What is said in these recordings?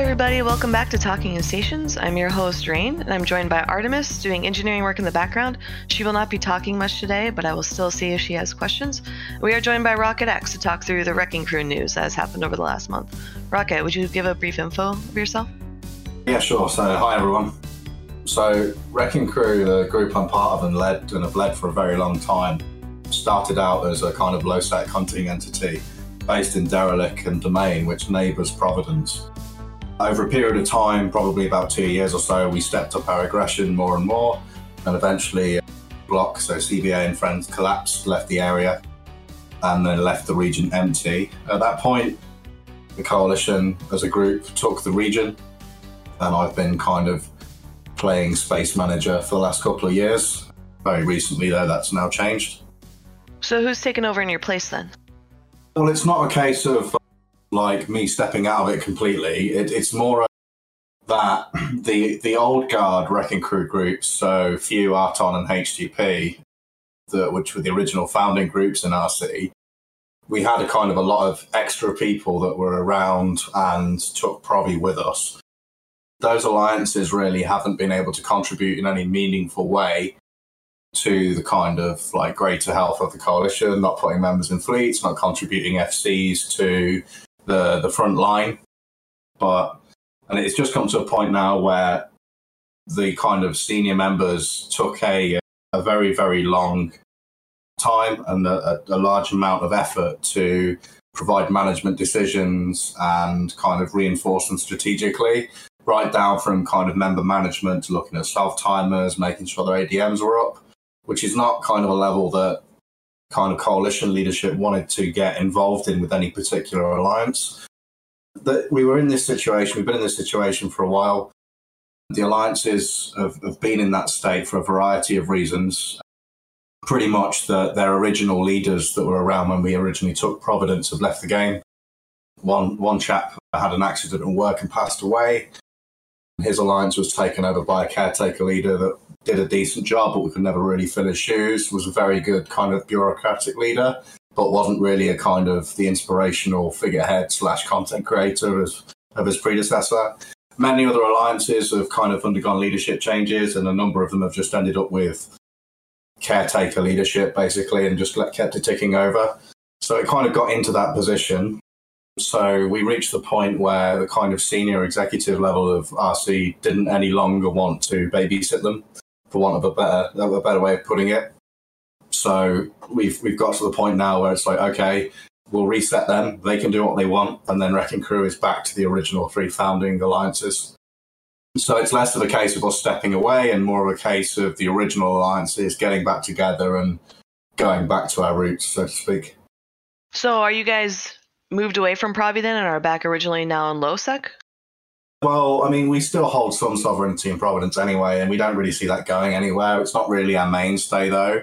Everybody. Welcome back to Talking in Stations. I'm your host, Rain, and I'm joined by Artemis doing engineering work in the background. She will not be talking much today, but I will still see if she has questions. We are joined by Rocket X to talk through the Wrecking Crew news that has happened over the last month. Rocket, would you give a brief info of yourself? Yeah, sure. So, hi, everyone. So, Wrecking Crew, the group I'm part of and led and have led for a very long time, started out as a kind of low sec hunting entity based in Derelik and Domain, which neighbours Providence. Over a period of time, probably about two years or so, we stepped up our aggression more and more, and eventually, uh, Block, so CVA and friends collapsed, left the area, and then left the region empty. At that point, the coalition as a group took the region, and I've been kind of playing space manager for the last couple of years. Very recently, though, that's now changed. So, who's taken over in your place then? Well, it's not a case of like me stepping out of it completely. It, it's more that the the old guard wrecking crew groups, so Few, Arton, and HTP, the, which were the original founding groups in RC, we had a kind of a lot of extra people that were around and took Provi with us. Those alliances really haven't been able to contribute in any meaningful way to the kind of like greater health of the coalition, not putting members in fleets, not contributing FCs to the the front line. But and it's just come to a point now where the kind of senior members took a a very very long time and a, a large amount of effort to provide management decisions and kind of reinforce them strategically right down from kind of member management to looking at Sov timers, making sure their ADMs were up, which is not kind of a level that kind of coalition leadership wanted to get involved in with any particular alliance. That we were in this situation, we've been in this situation for a while. The alliances have, have been in that state for a variety of reasons. Pretty much the, their original leaders that were around when we originally took Providence have left the game. One, one chap had an accident at work and passed away. His alliance was taken over by a caretaker leader that did a decent job, but we could never really fill his shoes. Was a very good kind of bureaucratic leader, but wasn't really a kind of the inspirational figurehead slash content creator of his predecessor. Many other alliances have kind of undergone leadership changes, and a number of them have just ended up with caretaker leadership, basically, and just kept it ticking over. So it kind of got into that position. So we reached the point where the kind of senior executive level of RC didn't any longer want to babysit them for want of a better a better way of putting it. So we've we've got to the point now where it's like, okay, we'll reset them. They can do what they want, and then Wrecking Crew is back to the original three founding alliances. So it's less of a case of us stepping away and more of a case of the original alliances getting back together and going back to our roots, so to speak. So, are you guys moved away from Provi then and are back originally now in LowSec? Well, I mean, we still hold some sovereignty in Providence anyway, and we don't really see that going anywhere. It's not really our mainstay, though.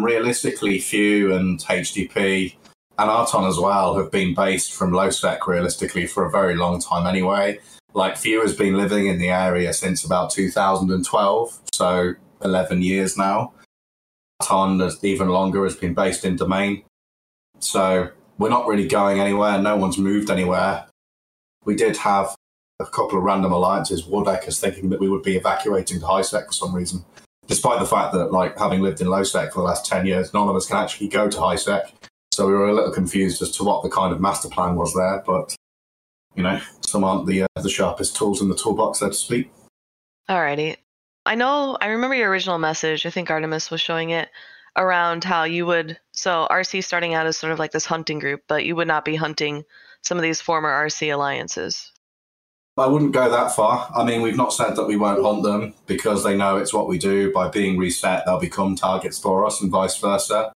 Realistically, Few and HDP and Arton as well have been based from LowSec realistically for a very long time anyway. Like Few has been living in the area since about 2012, so 11 years now. Arton, even longer, has been based in Domain. So we're not really going anywhere. No one's moved anywhere. We did have a couple of random alliances, Wardeckers thinking that we would be evacuating to high sec for some reason, despite the fact that, like, having lived in low sec for the last 10 years, none of us can actually go to high sec. So we were a little confused as to what the kind of master plan was there, but, you know, some aren't the, uh, the sharpest tools in the toolbox, so to speak. Alrighty. I know, I remember your original message. I think Artemis was showing it around how you would, so RC starting out as sort of like this hunting group, but you would not be hunting some of these former RC alliances. I wouldn't go that far. I mean, we've not said that we won't hunt them because they know it's what we do. By being reset, they'll become targets for us and vice versa.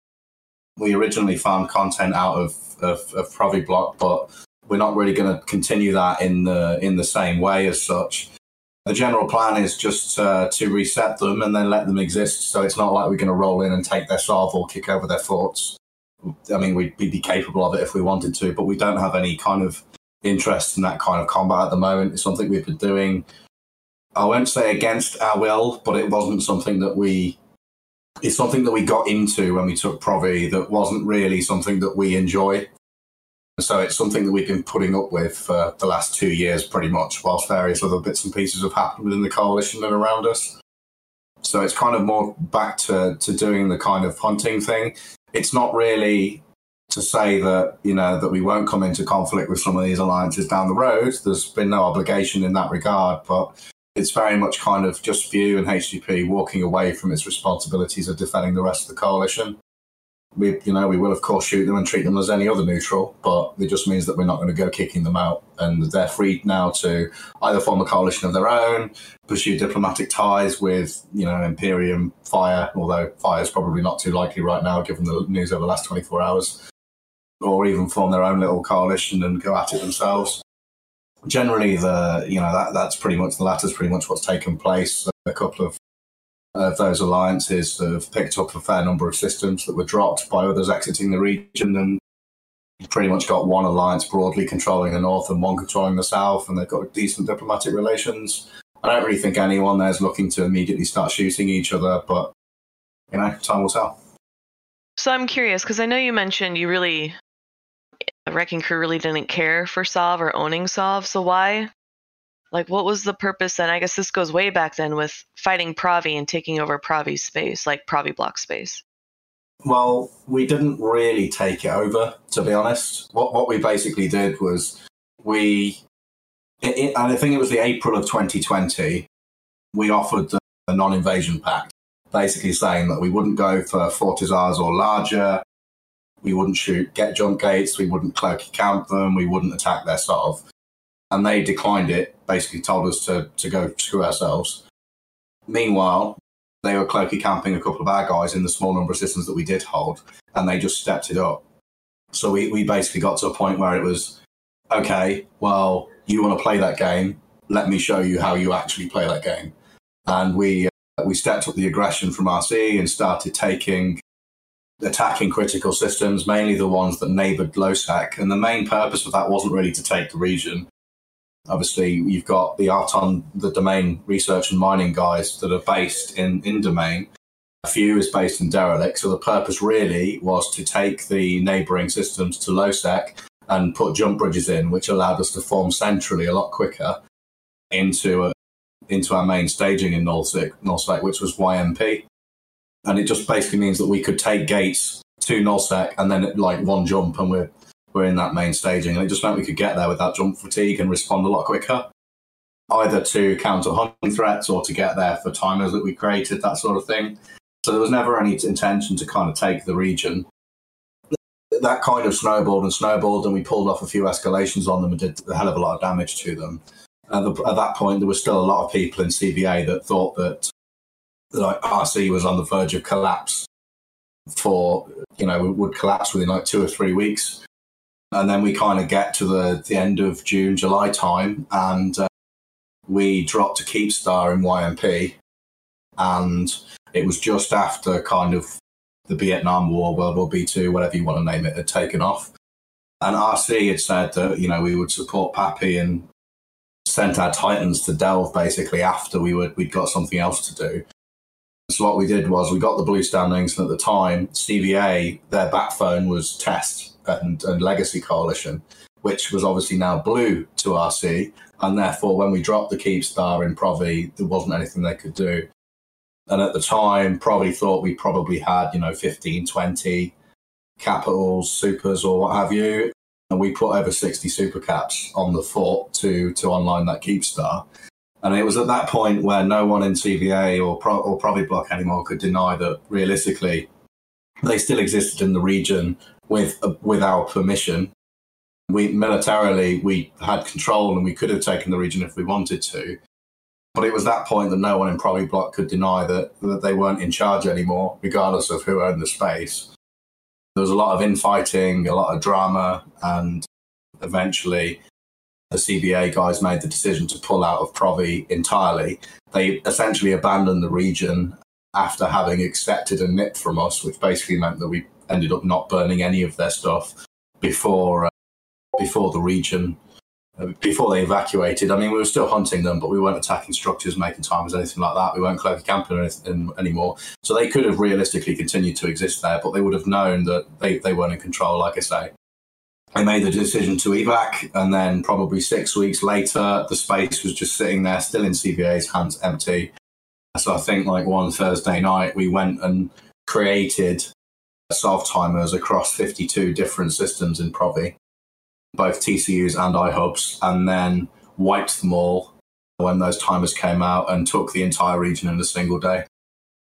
We originally found content out of, of, of ProviBlock, but we're not really going to continue that in the in the same way as such. The general plan is just uh, to reset them and then let them exist. So it's not like we're going to roll in and take their Sov or kick over their forts. I mean, we'd be capable of it if we wanted to, but we don't have any kind of interest in that kind of combat at the moment. It's something we've been doing. I won't say against our will, but it wasn't something that we. It's something that we got into when we took Provi that wasn't really something that we enjoy. So it's something that we've been putting up with for the last two years, pretty much, whilst various other bits and pieces have happened within the coalition and around us. So it's kind of more back to, to doing the kind of hunting thing. It's not really to say that, you know, that we won't come into conflict with some of these alliances down the road. There's been no obligation in that regard, but it's very much kind of just Few and HTTP walking away from its responsibilities of defending the rest of the coalition. We, you know, we will of course shoot them and treat them as any other neutral, but it just means that we're not going to go kicking them out, and they're free now to either form a coalition of their own, pursue diplomatic ties with, you know, Imperium, Fire, although Fire is probably not too likely right now given the news over the last 24 hours, or even form their own little coalition and go at it themselves generally the you know that that's pretty much the latter is pretty much what's taken place. A couple of of those alliances have picked up a fair number of systems that were dropped by others exiting the region, and pretty much got one alliance broadly controlling the north and one controlling the south, and they've got decent diplomatic relations. I don't really think anyone there's looking to immediately start shooting each other, but you know, time will tell. So I'm curious because I know you mentioned you really the Wrecking Crew really didn't care for Sov or owning Sov. So why? Like, what was the purpose then? I guess this goes way back then with fighting Provi and taking over Provi's space, like Provi block space. Well, we didn't really take it over, to be honest. What what we basically did was we, it, it, and I think it was the April of 2020, we offered the, the non-invasion pact, basically saying that we wouldn't go for fortizars or larger. We wouldn't shoot get jump gates. We wouldn't cloaky camp them. We wouldn't attack their Sov. And they declined it, basically told us to, to go screw ourselves. Meanwhile, they were cloaky camping a couple of our guys in the small number of systems that we did hold, and they just stepped it up. So we, we basically got to a point where it was, okay, well, you want to play that game, let me show you how you actually play that game. And we, uh, we stepped up the aggression from RC and started taking attacking critical systems, mainly the ones that neighbored LowSec. And the main purpose of that wasn't really to take the region. Obviously, you've got the Arton, the domain research and mining guys that are based in, in domain. A few is based in Derelik. So the purpose really was to take the neighboring systems to LowSec and put jump bridges in, which allowed us to form centrally a lot quicker into a, into our main staging in Nullsec which was YMP and it just basically means that we could take gates to Nullsec and then like one jump and we're we're in that main staging. And it just meant we could get there without jump fatigue and respond a lot quicker, either to counter hunting threats or to get there for timers that we created, that sort of thing. So there was never any intention to kind of take the region. That kind of snowballed and snowballed, and we pulled off a few escalations on them and did a hell of a lot of damage to them. At, the, at that point, there was still a lot of people in CVA that thought that like RC was on the verge of collapse for, you know, would collapse within like two or three weeks. And then we kind of get to the, the end of June, July time, and uh, we dropped a Keepstar in YMP. And it was just after kind of the Vietnam War, World War B2, whatever you want to name it, had taken off. And RC had said that, you know, we would support PAPI and sent our Titans to delve basically after we would, we'd got something else to do. So what we did was we got the blue standings, and at the time, CVA, their backbone was Test and, and Legacy Coalition, which was obviously now blue to RC, and therefore when we dropped the Keepstar in Provi, there wasn't anything they could do. And at the time, Provi thought we probably had, you know, 15, 20 capitals, supers, or what have you. And we put over 60 super caps on the fort to to online that Keepstar. And it was at that point where no one in CVA or Pro, or Provi Block anymore could deny that realistically they still existed in the region with uh, with our permission. We militarily we had control and we could have taken the region if we wanted to. But it was that point that no one in Provi Block could deny that, that they weren't in charge anymore, regardless of who owned the space. There was a lot of infighting, a lot of drama, and eventually the CVA guys made the decision to pull out of Provi entirely. They essentially abandoned the region after having accepted a nip from us, which basically meant that we ended up not burning any of their stuff before uh, before the region uh, before they evacuated. I mean, we were still hunting them, but we weren't attacking structures, making timers, anything like that. We weren't cloaky camping anything anymore. So they could have realistically continued to exist there, but they would have known that they, they weren't in control, like I say. They made the decision to evac, and then probably six weeks later, the space was just sitting there, still in CVA's hands, empty. So I think like one Thursday night, we went and created Sov timers across 52 different systems in Provi, both TCUs and iHubs, and then wiped them all when those timers came out and took the entire region in a single day.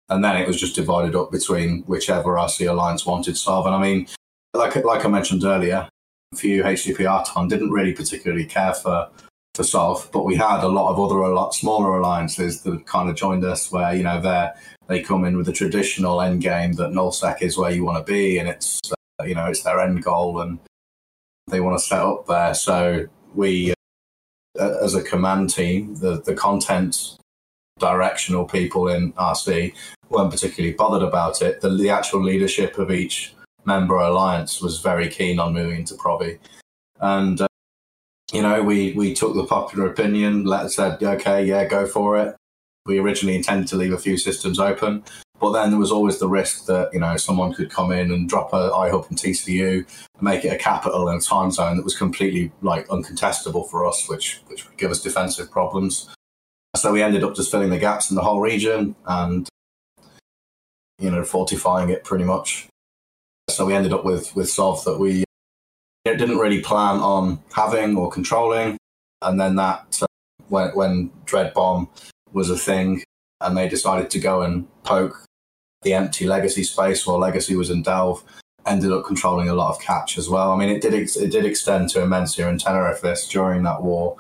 And then it was just divided up between whichever RC Alliance wanted Sov. And I mean, like, like I mentioned earlier, few HTTP Arton didn't really particularly care for for Sov, but we had a lot of other a lot smaller alliances that kind of joined us where you know they they come in with a traditional end game that nullsec is where you want to be and it's uh, you know it's their end goal and they want to set up there. So we, uh, as a command team, the the content directional people in RC weren't particularly bothered about it. The, the actual leadership of each member alliance was very keen on moving to Provi. And, uh, you know, we, we took the popular opinion, let, said, okay, yeah, go for it. We originally intended to leave a few systems open, but then there was always the risk that, you know, someone could come in and drop a iHub and TCU, and make it a capital in a time zone that was completely like uncontestable for us, which, which would give us defensive problems. So we ended up just filling the gaps in the whole region and, you know, fortifying it pretty much. So we ended up with with Sov that we didn't really plan on having or controlling, and then that uh, when when Dread Bomb was a thing, and they decided to go and poke the empty legacy space while legacy was in Delve, ended up controlling a lot of catch as well. I mean, it did ex- it did extend to Immensea and Tenerifis during that war,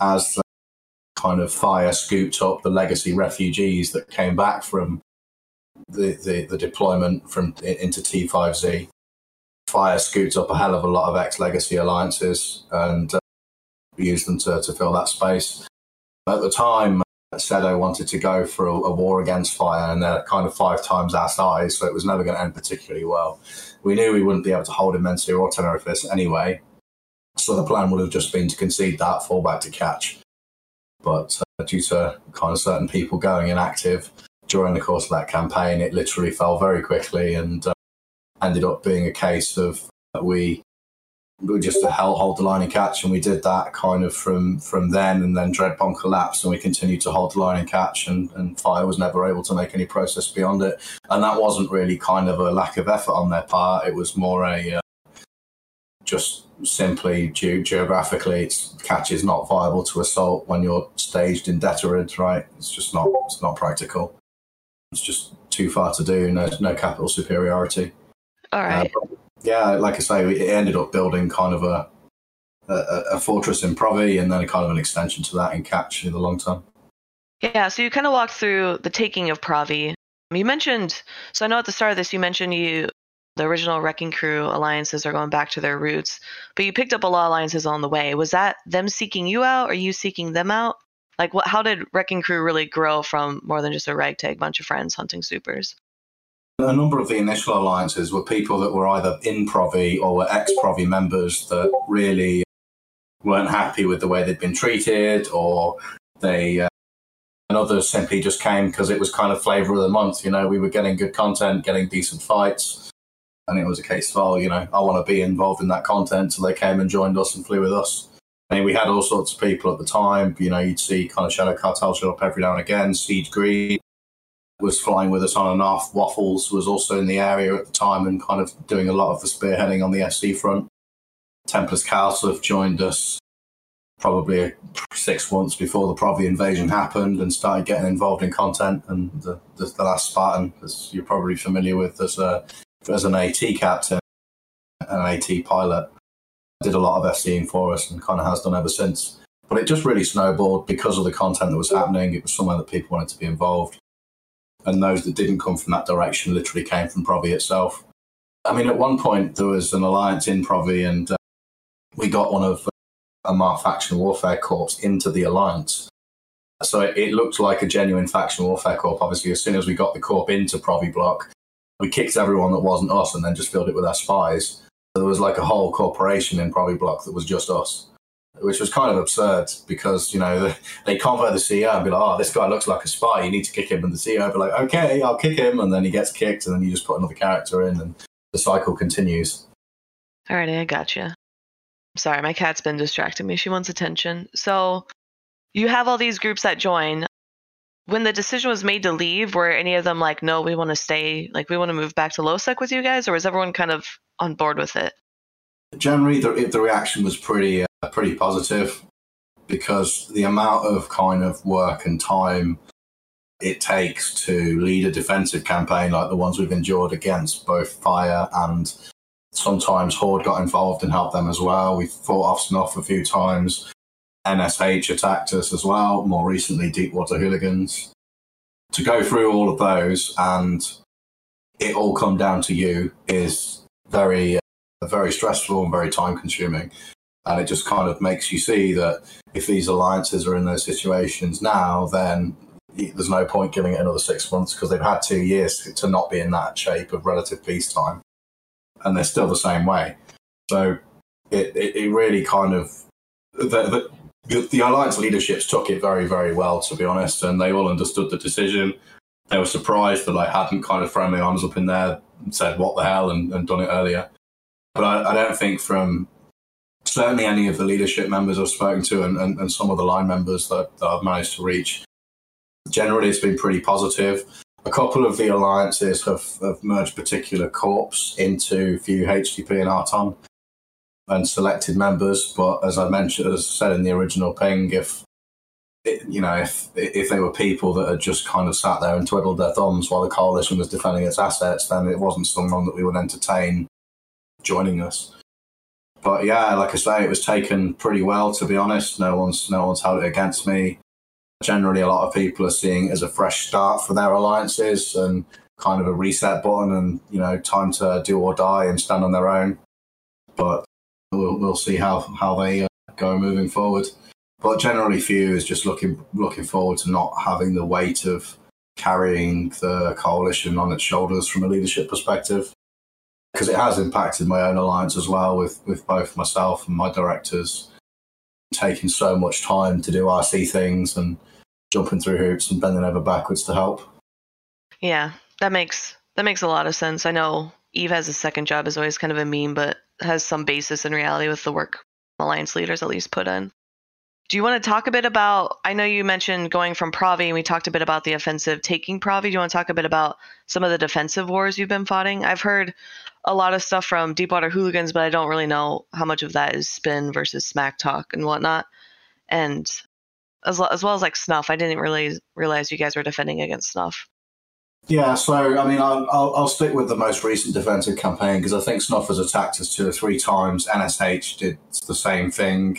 as kind of fire scooped up the legacy refugees that came back from the, the, the deployment from into T5Z, Fire scoots up a hell of a lot of ex legacy alliances and uh, used them to, to fill that space. At the time, Sedo wanted to go for a, a, war against Fire, and they're kind of five times our size, so it was never going to end particularly well. We knew we wouldn't be able to hold Immensea or Tenerifis anyway, so the plan would have just been to concede that, fall back to catch. But uh, due to kind of certain people going inactive, during the course of that campaign, it literally fell very quickly and uh, ended up being a case of we we just held, hold the line and catch, and we did that kind of from from then, and then Dread Bomb collapsed, and we continued to hold the line and catch, and, and Fire was never able to make any process beyond it, and that wasn't really kind of a lack of effort on their part; it was more a uh, just simply ge- geographically, it's, catch is not viable to assault when you're staged in Deterred, right? It's just not it's not practical. It's just too far to do. No, no capital superiority. All right. Uh, yeah, like I say, it ended up building kind of a, a, a fortress in Provi and then a kind of an extension to that in Catch in the long term. Yeah, so you kind of walked through the taking of Provi. You mentioned, so I know at the start of this, you mentioned you the original Wrecking Crew alliances are going back to their roots, but you picked up a lot of alliances on the way. Was that them seeking you out, or you seeking them out? Like, what? How did Wrecking Crew really grow from more than just a ragtag bunch of friends hunting supers? A number of the initial alliances were people that were either in Provi or were ex Provi members that really weren't happy with the way they'd been treated, or they uh, and others simply just came because it was kind of flavor of the month. You know, we were getting good content, getting decent fights, and it was a case of, oh, you know, I want to be involved in that content. So they came and joined us and flew with us. I mean, we had all sorts of people at the time. You know, you'd see kind of Shadow Cartel show up every now and again. Siege Green was flying with us on and off. Waffles was also in the area at the time and kind of doing a lot of the spearheading on the SC front. Templars have joined us probably six months before the Provi invasion happened and started getting involved in content. And the, the, the last Spartan, as you're probably familiar with, as, a, as an AT captain, an AT pilot, did a lot of SCing for us and kind of has done ever since. But it just really snowballed because of the content that was happening. It was somewhere that people wanted to be involved. And those that didn't come from that direction literally came from Provi itself. I mean, at one point, there was an alliance in Provi, and uh, we got one of uh, Amarr Faction Warfare Corps into the alliance. So it, it, looked like a genuine faction warfare corp. Obviously, as soon as we got the corp into Provi block, we kicked everyone that wasn't us and then just filled it with our spies there was like a whole corporation in Provi Block that was just us, which was kind of absurd because, you know, they convert the CEO and be like, oh, this guy looks like a spy. You need to kick him. And the CEO be like, okay, I'll kick him. And then he gets kicked and then you just put another character in and the cycle continues. Alrighty, I gotcha. Sorry, my cat's been distracting me. She wants attention. So you have all these groups that join. When the decision was made to leave, were any of them like, no, we want to stay, like we want to move back to Lowsec with you guys, or was everyone kind of on board with it? Generally, the, the reaction was pretty uh, pretty positive because the amount of kind of work and time it takes to lead a defensive campaign like the ones we've endured against both fire and sometimes Horde got involved and helped them as well. We fought off Snuff a few times. NSH attacked us as well, more recently, Deepwater Hooligans. To go through all of those and it all come down to you is very, uh, very stressful and very time consuming. And it just kind of makes you see that if these alliances are in those situations now, then there's no point giving it another six months because they've had two years to not be in that shape of relative peacetime and they're still the same way. So it, it, it really kind of the, the, the alliance leaderships took it very very well to be honest, and they all understood the decision. They were surprised that I hadn't kind of thrown my arms up in there said what the hell and, and done it earlier. But I, I, don't think from certainly any of the leadership members I've spoken to and, and, and some of the line members that, that I've managed to reach, generally it's been pretty positive a couple of the alliances have, have merged particular corps into few HTP and Arton and selected members. But as I mentioned, as I said in the original ping, if you know, if if they were people that had just kind of sat there and twiddled their thumbs while the coalition was defending its assets, then it wasn't someone that we would entertain joining us. But yeah, like I say, it was taken pretty well. To be honest, no one's no one's held it against me generally a lot of people are seeing it as a fresh start for their alliances and kind of a reset button and you know time to do or die and stand on their own but we'll, we'll see how how they uh, go moving forward but generally for you, is just looking looking forward to not having the weight of carrying the coalition on its shoulders from a leadership perspective because it has impacted my own alliance as well with with both myself and my directors taking so much time to do RC things and jumping through hoops and bending over backwards to help. Yeah, that makes that makes a lot of sense. I know Eve has a second job is always kind of a meme, but has some basis in reality with the work alliance leaders at least put in. Do you want to talk a bit about? I know you mentioned going from Provi, and we talked a bit about the offensive taking Provi. Do you want to talk a bit about some of the defensive wars you've been fighting? I've heard a lot of stuff from Deepwater Hooligans, but I don't really know how much of that is spin versus smack talk and whatnot. And as, well, as well as like Snuff, I didn't really realize you guys were defending against Snuff. Yeah, so I mean, I'll, I'll stick with the most recent defensive campaign because I think Snuff has attacked us two or three times. NSH did the same thing,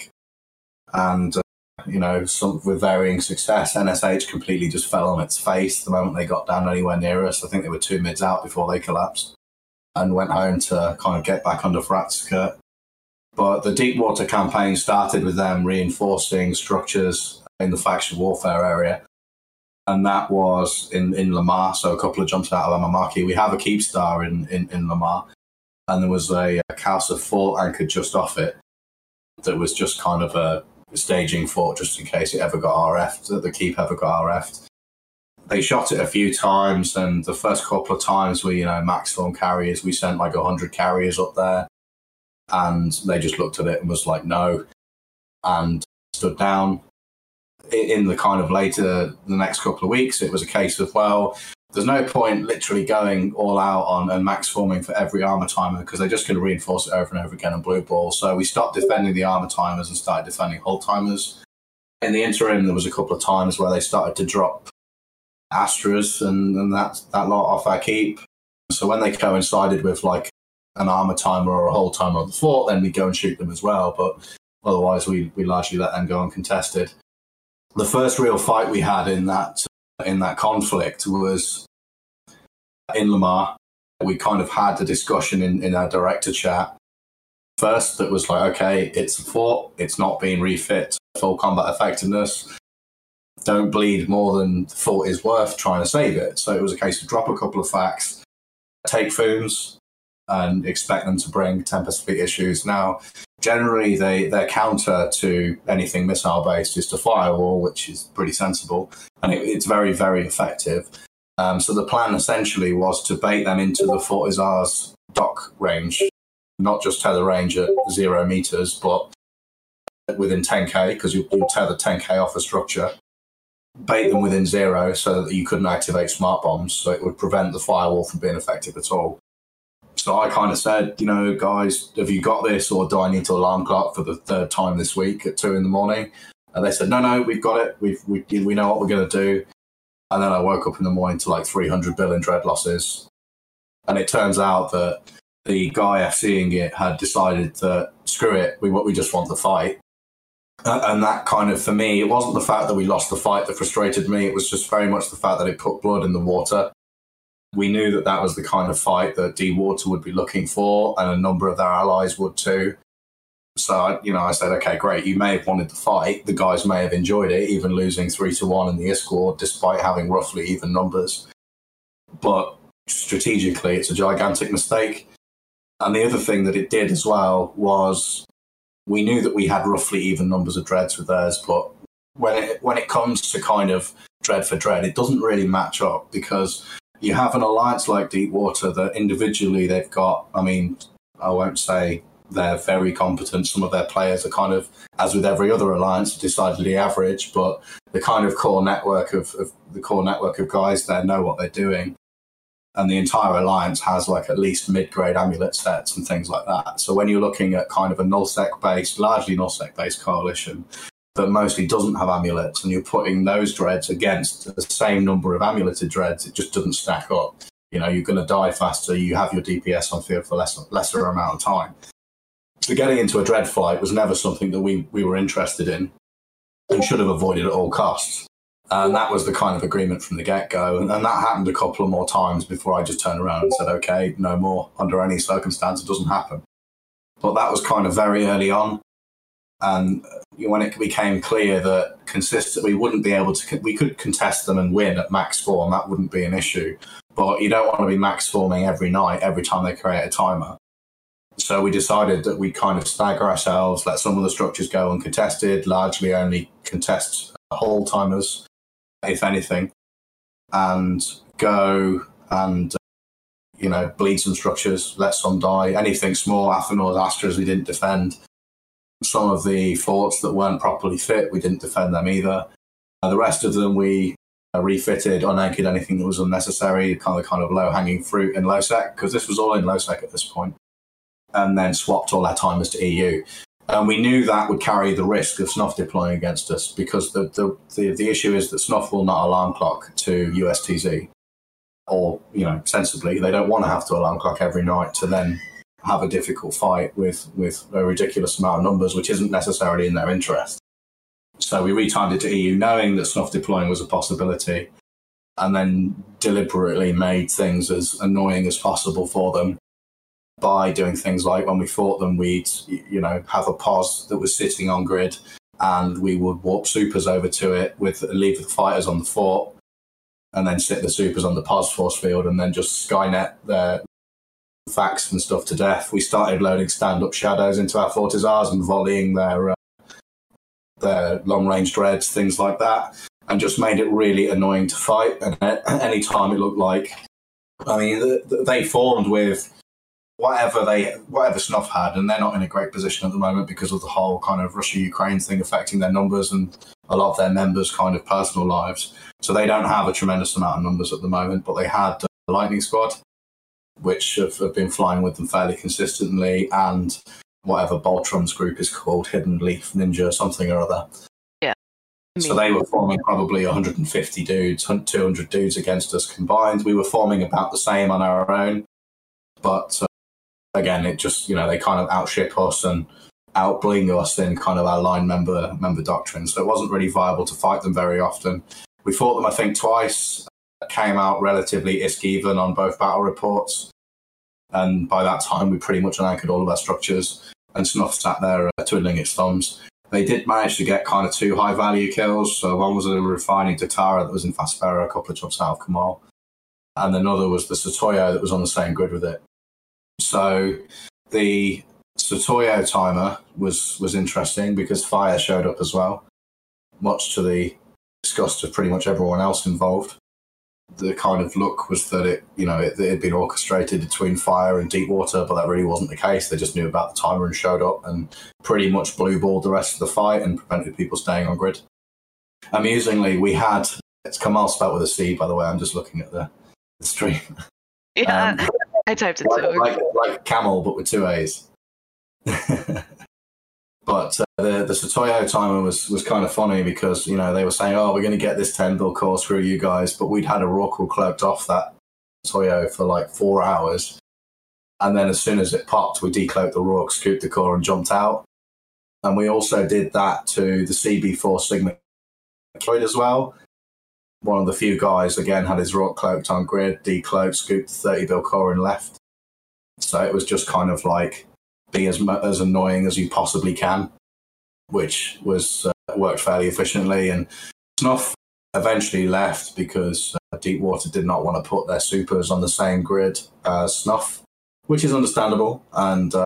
and uh, you know, with varying success. NSH completely just fell on its face the moment they got down anywhere near us. I think they were two mids out before they collapsed and went home to kind of get back under Frat's skirt. But the Deepwater campaign started with them reinforcing structures in the faction warfare area. And that was in, in Lamar, so a couple of jumps out of Amamake. We have a Keepstar in, in, in Lamar, and there was a, a Kausa fort anchored just off it that was just kind of a staging fort just in case it ever got RF'd, that the keep ever got RF'd they shot it a few times, and the first couple of times we, you know, max form carriers, we sent like 100 carriers up there, and they just looked at it and was like, no, and stood down. In the kind of later, the next couple of weeks, it was a case of, well, there's no point literally going all out on and max forming for every armor timer because they're just going to reinforce it over and over again on blue ball. So we stopped defending the armor timers and started defending hull timers. In the interim, there was a couple of times where they started to drop Astras and, and that, that lot off our keep. So when they coincided with like an armor timer or a hull timer on the fort, then we go and shoot them as well. But otherwise, we, we largely let them go uncontested. The first real fight we had in that in that conflict was in Lamar. We kind of had the discussion in, in our director chat. First, that was like, okay, it's a fort, it's not being refit, full combat effectiveness don't bleed more than the fort is worth trying to save it. So it was a case of drop a couple of FAX, take Fooms, and expect them to bring Tempest fleet issues. Now, generally, they, their counter to anything missile based is to firewall, which is pretty sensible, and it, it's very, very effective. Um, so the plan essentially was to bait them into the Fortizar's dock range not just tether range at zero meters, but within 10k because you, you tether 10k off a structure, bait them within zero so that you couldn't activate smart bombs, so it would prevent the firewall from being effective at all. So I kind of said, you know, guys, have you got this, or do I need to alarm clock for the third time this week at two in the morning? And they said, no, no, we've got it. We've, we we know what we're going to do. And then I woke up in the morning to like 300 billion dread losses. And it turns out that the guy FCing it had decided that screw it, we we just want the fight. And that kind of, for me, it wasn't the fact that we lost the fight that frustrated me. It was just very much the fact that it put blood in the water. We knew that that was the kind of fight that Deepwater would be looking for, and a number of their allies would too. So, you know, I said, okay, great. You may have wanted the fight. The guys may have enjoyed it, even losing three to one in the Iscord, despite having roughly even numbers. But strategically, it's a gigantic mistake. And the other thing that it did as well was we knew that we had roughly even numbers of dreads with theirs, but when it when it comes to kind of dread for dread, it doesn't really match up because you have an alliance like Deepwater that individually they've got. I mean, I won't say they're very competent. Some of their players are kind of, as with every other alliance, decidedly average. But the kind of core network of, of the core network of guys there know what they're doing, and the entire alliance has like at least mid-grade amulet sets and things like that. So when you're looking at kind of a nullsec based, largely nullsec based coalition that mostly doesn't have amulets, and you're putting those dreads against the same number of amuleted dreads, it just doesn't stack up. You know, you're going to die faster. You have your DPS on field for less lesser amount of time. So getting into a dread fight was never something that we we were interested in, and should have avoided at all costs. And that was the kind of agreement from the get go. And, and, that happened a couple of more times before I just turned around and said, okay, no more under any circumstance. It doesn't happen. But that was kind of very early on. And when it became clear that consistent, we wouldn't be able to, we could contest them and win at max form, that wouldn't be an issue. But you don't want to be max forming every night, every time they create a timer. So we decided that we'd kind of stagger ourselves, let some of the structures go uncontested, largely only contest hull timers if anything, and go and uh, you know bleed some structures, let some die. Anything small, Athanors, Astras, we didn't defend. Some of the forts that weren't properly fit, we didn't defend them either. Uh, the rest of them we uh, refitted, unanchored anything that was unnecessary, kind of kind of low hanging fruit in low sec because this was all in low sec at this point, and then swapped all our timers to EU. And we knew that would carry the risk of Snuff deploying against us because the, the, the, the, issue is that Snuff will not alarm clock to USTZ. Or, you know, sensibly, they don't want to have to alarm clock every night to then have a difficult fight with, with a ridiculous amount of numbers, which isn't necessarily in their interest. So we retimed it to EU knowing that Snuff deploying was a possibility and then deliberately made things as annoying as possible for them by doing things like when we fought them, we'd you know have a pos that was sitting on grid, and we would warp supers over to it with leave the fighters on the fort, and then sit the supers on the pos force field, and then just skynet their FAX and stuff to death. We started loading stand-up shadows into our fortizars and volleying their uh, their long range dreads, things like that, and just made it really annoying to fight. And any time it looked like, I mean, they formed with whatever they whatever Snuff had, and they're not in a great position at the moment because of the whole kind of Russia Ukraine thing affecting their numbers and a lot of their members' kind of personal lives. So they don't have a tremendous amount of numbers at the moment, but they had the Lightning Squad, which have, have been flying with them fairly consistently, and whatever Boltrum's group is called, Hidden Leaf Ninja, something or other. Yeah. So they were forming probably 150 dudes, 200 dudes against us combined. We were forming about the same on our own, but uh, again, it just you know they kind of outship us and outbling us in kind of our line member member doctrine. So it wasn't really viable to fight them very often. We fought them, I think, twice. Came out relatively isk even on both battle reports, and by that time we pretty much anchored all of our structures. And Snuff sat there uh, twiddling its thumbs. They did manage to get kind of two high value kills. So one was a refining Tatara that was in Faspera, a couple of jobs out of Kamal, and another was the Sotiyo that was on the same grid with it. So the Sotiyo timer was was interesting because fire showed up as well, much to the disgust of pretty much everyone else involved. The kind of look was that it, you know, it, it had been orchestrated between fire and deep water, but that really wasn't the case. They just knew about the timer and showed up and pretty much blue balled the rest of the fight and prevented people staying on grid. Amusingly, we had it's Kamal spelled with a C, by the way. I'm just looking at the, the stream. Yeah, um, I typed it like, too. Like, like camel, but with two A's. But uh, the the Sotiyo timer was was kind of funny because you know they were saying, "Oh, we're going to get this ten bill course through you guys," but we'd had a Rorqual cloaked off that Toyo for like four hours, and then as soon as it popped, we decloaked the Rorq, scooped the core, and jumped out. And we also did that to the CB4 Sigma Droid as well. One of the few guys again had his Rorq cloaked on grid, decloaked, scooped the 30 bill core, and left. So it was just kind of like be as as annoying as you possibly can, which was uh, worked fairly efficiently. And Snuff eventually left because uh, Deepwater did not want to put their supers on the same grid as Snuff, which is understandable and uh,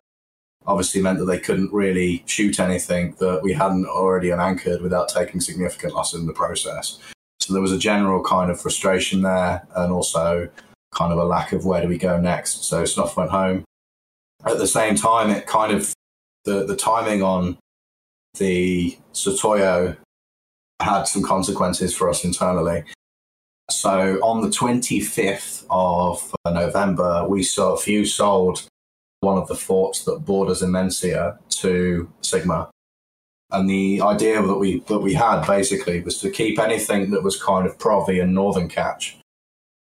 obviously meant that they couldn't really shoot anything that we hadn't already unanchored without taking significant loss in the process. So there was a general kind of frustration there and also kind of a lack of where do we go next. So Snuff went home at the same time, it kind of the the timing on the Sotiyo had some consequences for us internally. So on the 25th of uh, November, we saw a few sold one of the forts that borders Immensea to Sigma. And the idea that we that we had basically was to keep anything that was kind of Provi and Northern Catch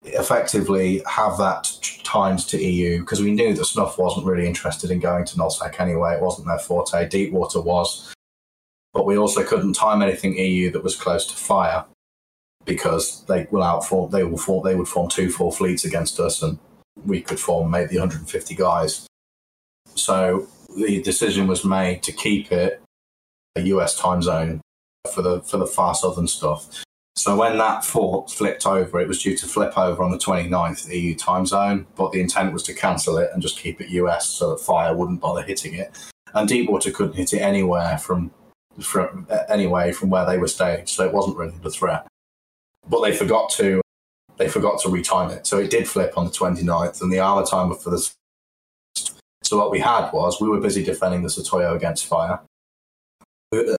effectively have that timed to EU because we knew that Snuff wasn't really interested in going to Nullsec anyway. It wasn't their forte. Deepwater was. But we also couldn't time anything EU that was close to fire because they will outform they will form they would form two full fleets against us and we could form maybe 150 guys. So the decision was made to keep it a US time zone for the for the far southern stuff. So when that fort flipped over, it was due to flip over on the 29th EU time zone, but the intent was to cancel it and just keep it US so that fire wouldn't bother hitting it. And Deepwater couldn't hit it anywhere from, from uh, anyway from where they were staying, so it wasn't really the threat. But they forgot to they forgot to retime it, so it did flip on the 29th, and the armor timer for the so what we had was we were busy defending the Sotiyo against fire, uh,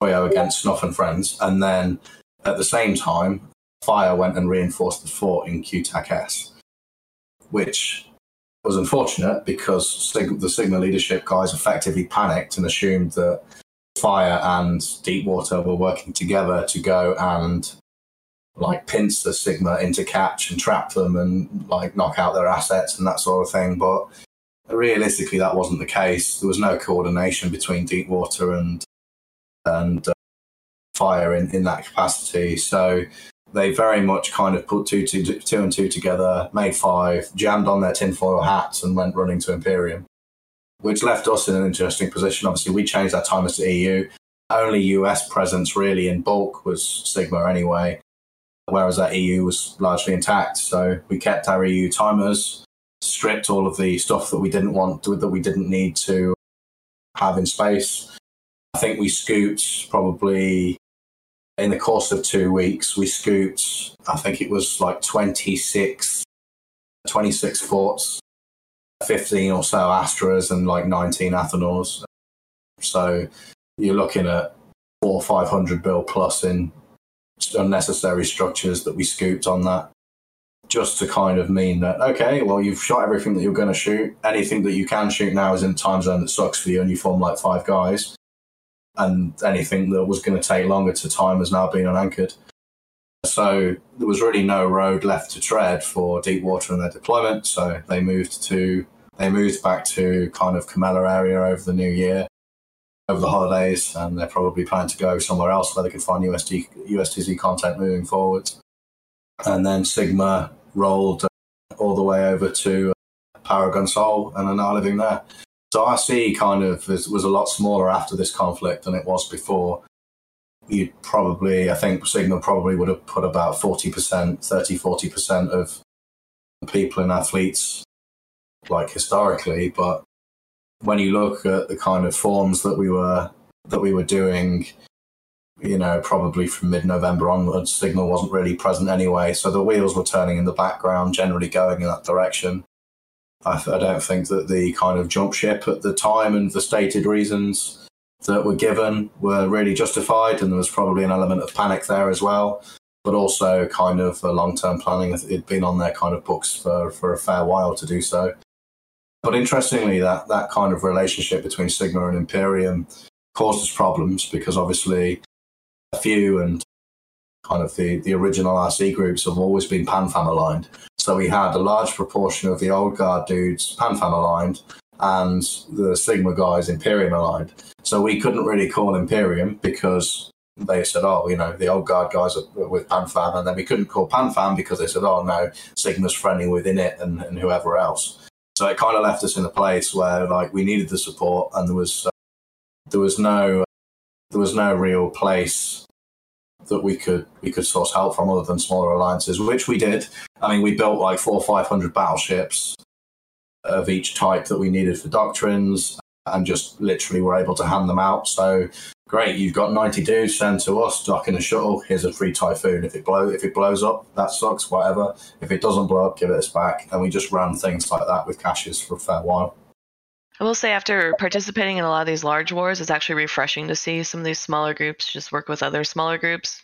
Sotiyo against Snuff and Friends, and then at the same time, Fire went and reinforced the fort in QTAC S, which was unfortunate because the Sigma leadership guys effectively panicked and assumed that Fire and Deepwater were working together to go and like pinch the Sigma into catch and trap them and like knock out their assets and that sort of thing. But realistically, that wasn't the case. There was no coordination between Deepwater and and fire in, in that capacity. So they very much kind of put two, two, two and two together, made five, jammed on their tinfoil hats, and went running to Imperium, which left us in an interesting position. Obviously, we changed our timers to EU. Only US presence really in bulk was Sigma anyway, whereas that EU was largely intact. So we kept our EU timers, stripped all of the stuff that we didn't want, that we didn't need to have in space. I think we scooped probably in the course of two weeks, we scooped, I think it was like 26, 26 forts, 15 or so Astras, and like 19 Athanors. So you're looking at four or 500 bill plus in unnecessary structures that we scooped on that. Just to kind of mean that, okay, well, you've shot everything that you're going to shoot. Anything that you can shoot now is in a time zone that sucks for you, and you form like five guys and anything that was going to take longer to time has now been unanchored. So there was really no road left to tread for Deepwater and their deployment. So they moved to they moved back to kind of Camella area over the new year, over the holidays, and they're probably planning to go somewhere else where they can find USD, USTZ content moving forward. And then Sigma rolled all the way over to uh, Paragon Soul and are now living there. So RC kind of was, was a lot smaller after this conflict than it was before. You'd probably, I think Sigma probably would have put about 40%, 30, 40% of people in fleets, like historically. But when you look at the kind of forms that we were that we were doing you know, probably from mid November onwards, Sigma wasn't really present anyway. So the wheels were turning in the background, generally going in that direction. I, I don't think that the kind of jump ship at the time and the stated reasons that were given were really justified, and there was probably an element of panic there as well. But also, kind of long term planning. It'd been on their kind of books for, for a fair while to do so. But interestingly, that, that kind of relationship between Sigma and Imperium caused us problems because obviously a few and kind of the, the original RC groups have always been PanFam aligned. So we had a large proportion of the old guard dudes PanFam aligned and the Sigma guys Imperium aligned. So we couldn't really call Imperium because they said, oh, you know, the old guard guys are with PanFam. And then we couldn't call PanFam because they said, oh, no, Sigma's friendly within it and, and whoever else. So it kind of left us in a place where like we needed the support and there was, uh, there was no, there was no real place that we could we could source help from other than smaller alliances, which we did. I mean, we built like four or five hundred battleships of each type that we needed for doctrines, and just literally were able to hand them out. So great, you've got ninety dudes sent to us, dock in a shuttle. Here's a free typhoon. If it blow if it blows up, that sucks. Whatever. If it doesn't blow up, give it us back. And we just ran things like that with caches for a fair while. I will say, after participating in a lot of these large wars, it's actually refreshing to see some of these smaller groups just work with other smaller groups.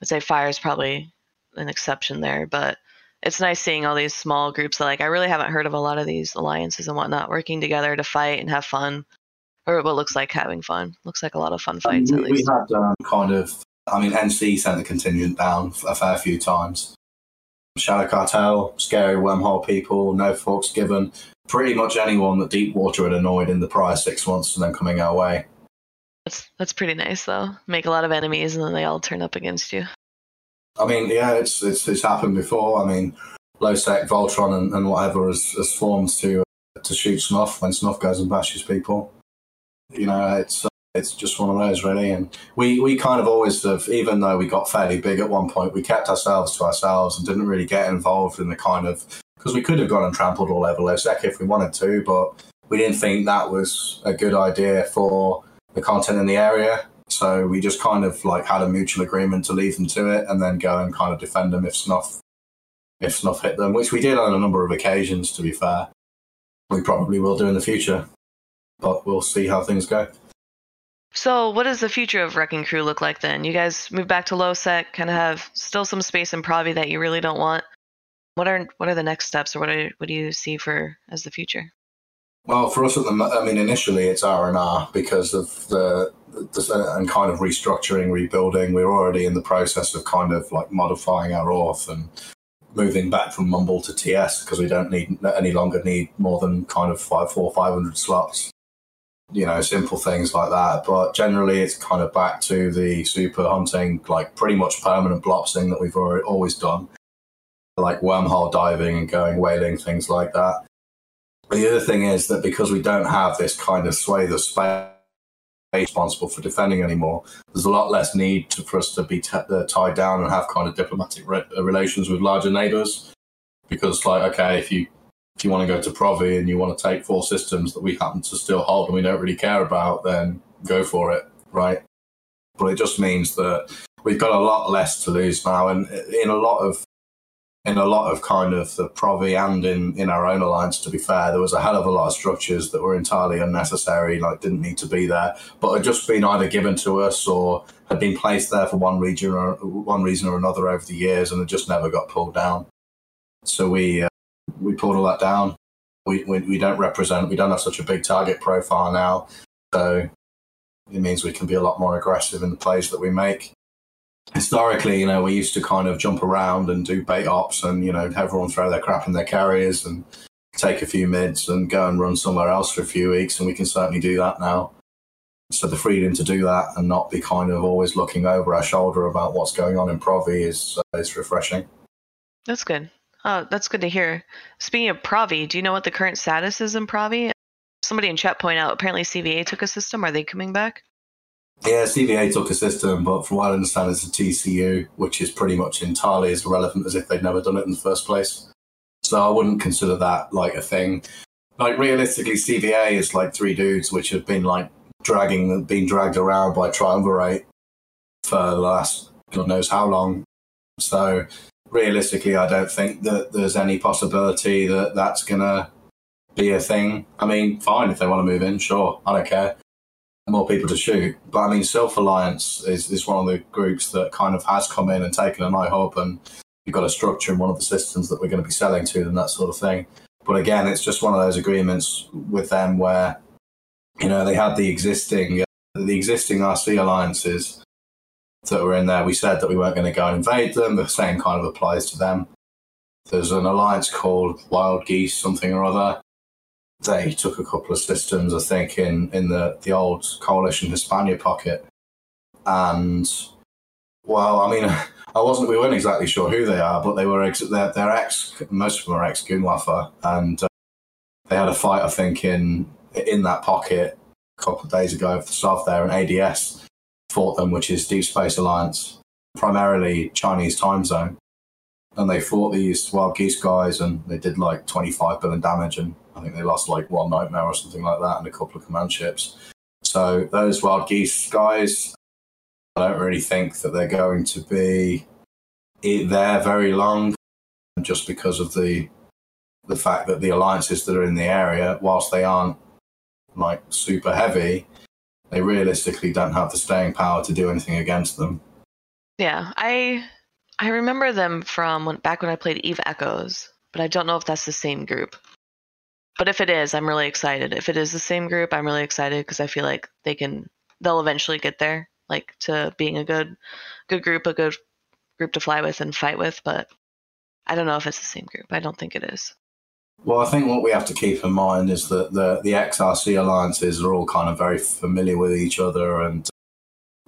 I'd say fire is probably an exception there, but it's nice seeing all these small groups that, like, I really haven't heard of a lot of these alliances and whatnot working together to fight and have fun, or what looks like having fun. Looks like a lot of fun fights. Um, we, at least. we had um, kind of, I mean, NC sent the contingent down a fair few times. Shadow Cartel, scary wormhole people, no forks given, pretty much anyone that Deepwater had annoyed in the prior six months and then coming our way. That's that's pretty nice though. Make a lot of enemies and then they all turn up against you. I mean, yeah, it's it's, it's happened before. I mean, Lowsec, Voltron, and, and whatever has, has formed to to shoot snuff when snuff goes and bashes people. You know, it's it's just one of those really. And we we kind of always have, even though we got fairly big at one point, we kept ourselves to ourselves and didn't really get involved in the kind of because we could have gone and trampled all over Lowsec if we wanted to, but we didn't think that was a good idea for the content in the area. So we just kind of like had a mutual agreement to leave them to it and then go and kind of defend them if snuff if snuff hit them, which we did on a number of occasions. To be fair, we probably will do in the future, but we'll see how things go. So, what does the future of Wrecking Crew look like then? You guys move back to Lowsec, kind of have still some space in Provi that you really don't want what are what are the next steps, or what are, what do you see for as the future? Well, for us at the, I mean, initially it's R and R because of the, the, and kind of restructuring, rebuilding. We're already in the process of kind of like modifying our auth and moving back from Mumble to TS because we don't need any longer need more than kind of five, four, five hundred slots. You know, simple things like that. But generally, it's kind of back to the super hunting, like pretty much permanent blopsing that we've already, always done like wormhole diving and going whaling, things like that. The other thing is that because we don't have this kind of swathe of space responsible for defending anymore, there's a lot less need to, for us to be t- uh, tied down and have kind of diplomatic re- uh, relations with larger neighbors. Because, like, okay, if you if you want to go to Provi and you want to take four systems that we happen to still hold and we don't really care about, then go for it, right? But it just means that we've got a lot less to lose now, and in a lot of in a lot of kind of the Provi and in, in our own alliance, to be fair, there was a hell of a lot of structures that were entirely unnecessary, like didn't need to be there, but had just been either given to us or had been placed there for one region or one reason or another over the years, and it just never got pulled down. So we uh, we pulled all that down. We, we we don't represent. We don't have such a big target profile now, so it means we can be a lot more aggressive in the plays that we make historically, you know, we used to kind of jump around and do bait ops and, you know, have everyone throw their crap in their carriers and take a few mids and go and run somewhere else for a few weeks. And we can certainly do that now. So the freedom to do that and not be kind of always looking over our shoulder about what's going on in Provi is, uh, is refreshing. That's good. Oh, that's good to hear. Speaking of Provi, do you know what the current status is in Provi? Somebody in chat point out apparently CVA took a system. Are they coming back? Yeah, CVA took a system, but from what I understand, it's a TCU, which is pretty much entirely as irrelevant as if they'd never done it in the first place. So I wouldn't consider that like a thing. Like realistically, CVA is like three dudes which have been like dragging, being dragged around by Triumvirate for the last God knows how long. So realistically, I don't think that there's any possibility that that's to be a thing. I mean, fine if they want to move in, sure, I don't care. More people to shoot, but I mean, Self Alliance is, is one of the groups that kind of has come in and taken an iHub, and you've got a structure in one of the systems that we're going to be selling to them, that sort of thing. But again, it's just one of those agreements with them where you know they had the existing uh, the existing RC alliances that were in there. We said that we weren't going to go and invade them. The same kind of applies to them. There's an alliance called Wild Geese, something or other. They took a couple of systems, I think, in, in the, the old Coalition Hispania pocket. And, well, I mean, I wasn't, we weren't exactly sure who they are, but they were, ex, they're, they're ex, most of them are ex Goonwaffe. And uh, they had a fight, I think, in, in that pocket a couple of days ago of the stuff there, and ADS fought them, which is Deep Space Alliance, primarily Chinese time zone. And they fought these wild geese guys, and they did like 25 billion damage, and I think they lost like one nightmare or something like that, and a couple of command ships. So those wild geese guys, I don't really think that they're going to be there very long, just because of the the fact that the alliances that are in the area, whilst they aren't like super heavy, they realistically don't have the staying power to do anything against them. Yeah, I I remember them from when, back when I played Eve Echoes, but I don't know if that's the same group. But if it is, I'm really excited. If it is the same group, I'm really excited because I feel like they can they'll eventually get there, like to being a good good group, a good group to fly with and fight with, but I don't know if it's the same group. I don't think it is. Well, I think what we have to keep in mind is that the the XRC alliances are all kind of very familiar with each other, and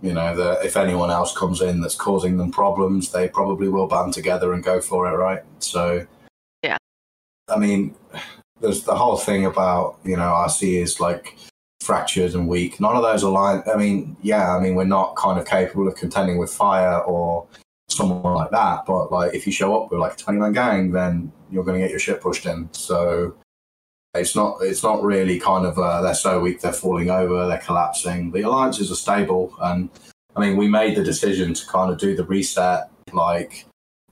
you know, that if anyone else comes in that's causing them problems, they probably will band together and go for it, right? So, yeah, I mean, there's the whole thing about you know RC is like fractured and weak. None of those alliance. I mean, yeah, I mean, we're not kind of capable of contending with fire or someone like that. But like, if you show up with like a twenty man gang, then you're going to get your shit pushed in. So it's not it's not really kind of uh, they're so weak they're falling over, they're collapsing. The alliances are stable, and I mean we made the decision to kind of do the reset like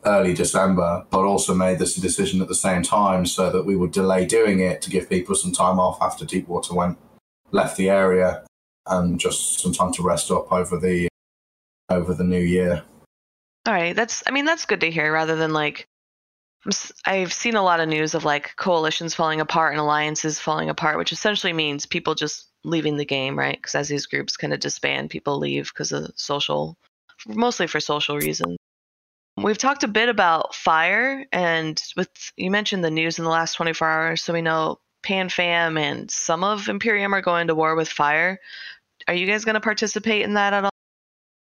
early December, but also made this decision at the same time so that we would delay doing it to give people some time off after Deepwater went left the area and just some time to rest up over the over the new year. All right, that's I mean that's good to hear rather than like I've seen a lot of news of like coalitions falling apart and alliances falling apart, which essentially means people just leaving the game, right? Because as these groups kind of disband, people leave because of social, mostly for social reasons. We've talked a bit about fire, and with you mentioned the news in the last 24 hours, so we know PanFam and some of Imperium are going to war with fire. Are you guys going to participate in that at all?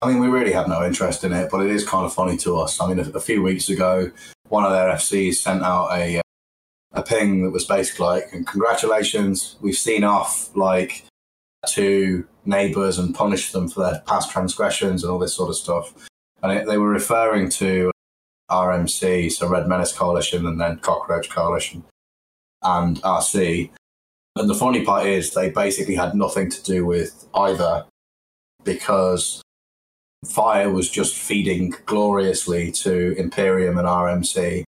I mean, we really have no interest in it, but it is kind of funny to us. I mean, a, a few weeks ago, one of their FCs sent out a uh, a ping that was basically like, "Congratulations, we've seen off like two neighbours and punished them for their past transgressions and all this sort of stuff." And it, they were referring to RMC, so Red Menace Coalition, and then Cockroach Coalition, and RC. And the funny part is, they basically had nothing to do with either because Fire was just feeding gloriously to Imperium and RMC.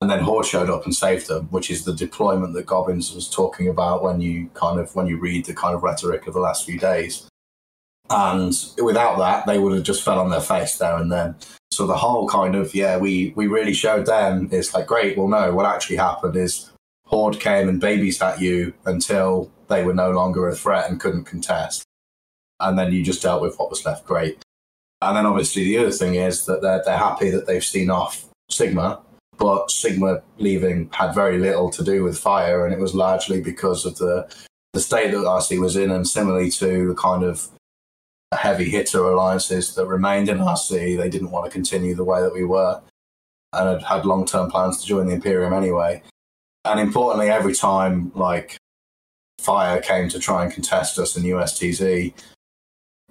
And then Horde showed up and saved them, which is the deployment that Gobbins was talking about when you kind of when you read the kind of rhetoric of the last few days. And without that, they would have just fell on their face there and then. So the whole kind of yeah, we we really showed them. It's like great. Well, no, what actually happened is Horde came and babysat you until they were no longer a threat and couldn't contest, and then you just dealt with what was left. Great. And then obviously the other thing is that they're, they're happy that they've seen off Sigma, but Sigma leaving had very little to do with fire, and it was largely because of the the state that RC was in, and similarly to the kind of heavy hitter alliances that remained in RC, they didn't want to continue the way that we were, and had had long term plans to join the Imperium anyway. And importantly, every time like fire came to try and contest us in USTZ,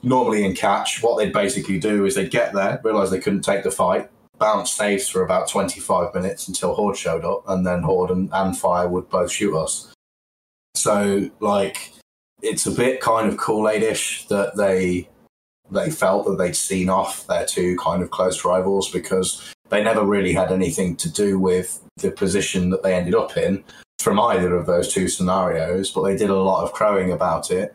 normally in catch, what they'd basically do is they'd get there, realize they couldn't take the fight, bounce saves for about 25 minutes until Horde showed up, and then Horde and, and Fire would both shoot us. So, like, it's a bit kind of Kool Aid ish that they they felt that they'd seen off their two kind of close rivals because they never really had anything to do with the position that they ended up in from either of those two scenarios, but they did a lot of crowing about it,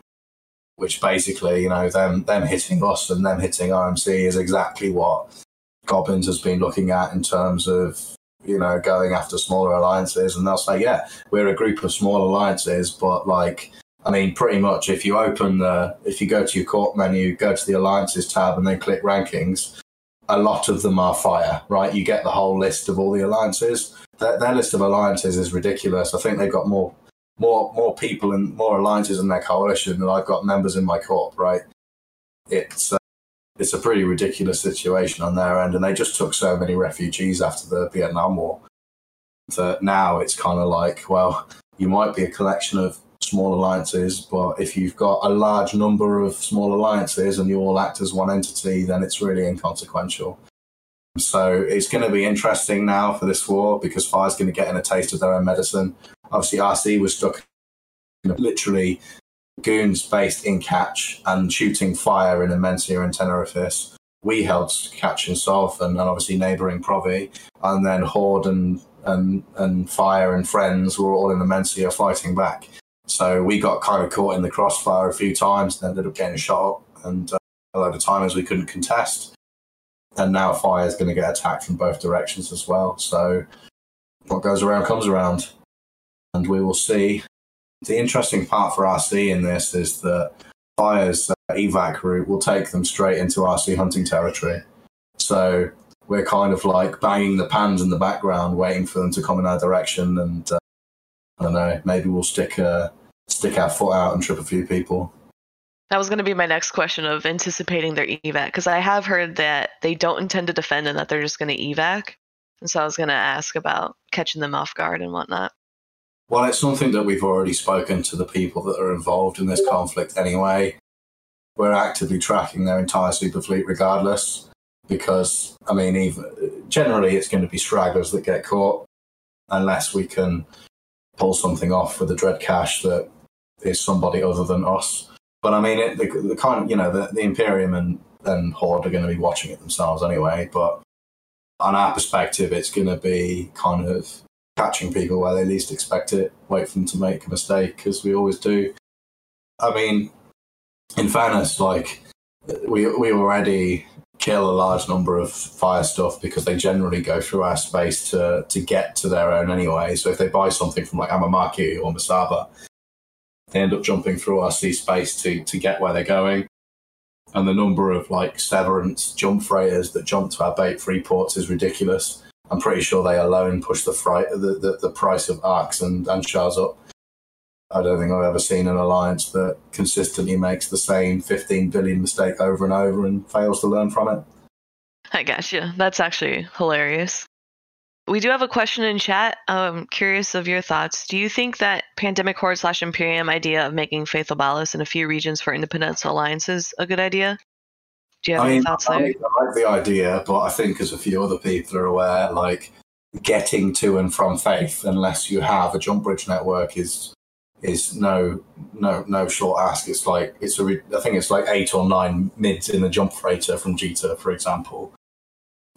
which basically, you know, them them hitting us and them hitting RMC is exactly what Gobbins has been looking at in terms of you know going after smaller alliances, and they'll say, yeah, we're a group of small alliances, but like. I mean, pretty much if you open the, if you go to your corp menu, go to the alliances tab and then click rankings, a lot of them are fire, right? You get the whole list of all the alliances their, their list of alliances is ridiculous. I think they've got more more more people and more alliances in their coalition than I've got members in my corp. Right? It's uh, it's a pretty ridiculous situation on their end, and they just took so many refugees after the Vietnam War that now it's kind of like, well, you might be a collection of small alliances, but if you've got a large number of small alliances and you all act as one entity, then it's really inconsequential. So it's going to be interesting now for this war because Fire's going to get in a taste of their own medicine. Obviously, RC was stuck literally goons based in catch and shooting fire in a Immensea and Tenerifis. We held catch and Sov and, and obviously neighbouring Provi, and then Horde and, and, and Fire and Friends were all in the Immensea fighting back. So we got kind of caught in the crossfire a few times and ended up getting shot up. And uh, a lot of times we couldn't contest and now fire is going to get attacked from both directions as well. So what goes around comes around, and we will see. The interesting part for RC in this is that fire's uh, evac route will take them straight into RC hunting territory. So we're kind of like banging the pans in the background, waiting for them to come in our direction, and uh, I don't know, maybe we'll stick uh, stick our foot out and trip a few people. That was going to be my next question of anticipating their evac because I have heard that they don't intend to defend and that they're just going to evac. And so I was going to ask about catching them off guard and whatnot. Well, it's something that we've already spoken to the people that are involved in this conflict anyway. We're actively tracking their entire super fleet regardless because, I mean, even, generally it's going to be stragglers that get caught unless we can pull something off with a dread cache that is somebody other than us. But I mean, it, the, the kind of, you know, the, the Imperium and, and Horde are going to be watching it themselves anyway. But on our perspective, it's going to be kind of catching people where they least expect it, wait for them to make a mistake, as we always do. I mean, in fairness, like, we, we already kill a large number of fire stuff because they generally go through our space to, to get to their own anyway. So if they buy something from like Amamake or Masaba, they end up jumping through RC space to to get where they're going. And the number of like severance jump freighters that jump to our bait free ports is ridiculous. I'm pretty sure they alone push the, the, the, the price of arcs and, and shards up. I don't think I've ever seen an alliance that consistently makes the same 15 billion mistake over and over and fails to learn from it. I gotcha. That's actually hilarious. We do have a question in chat. I'm curious of your thoughts. Do you think that Pandemic Horde slash Imperium idea of making Faithful Ballast in a few regions for independence alliances a good idea? Do you have I any mean, thoughts I, there? I like the idea, but I think as a few other people are aware, like getting to and from Faith, unless you have a jump bridge network, is is no no no short ask. It's like it's a I think it's like eight or nine mids in the jump freighter from Jita, for example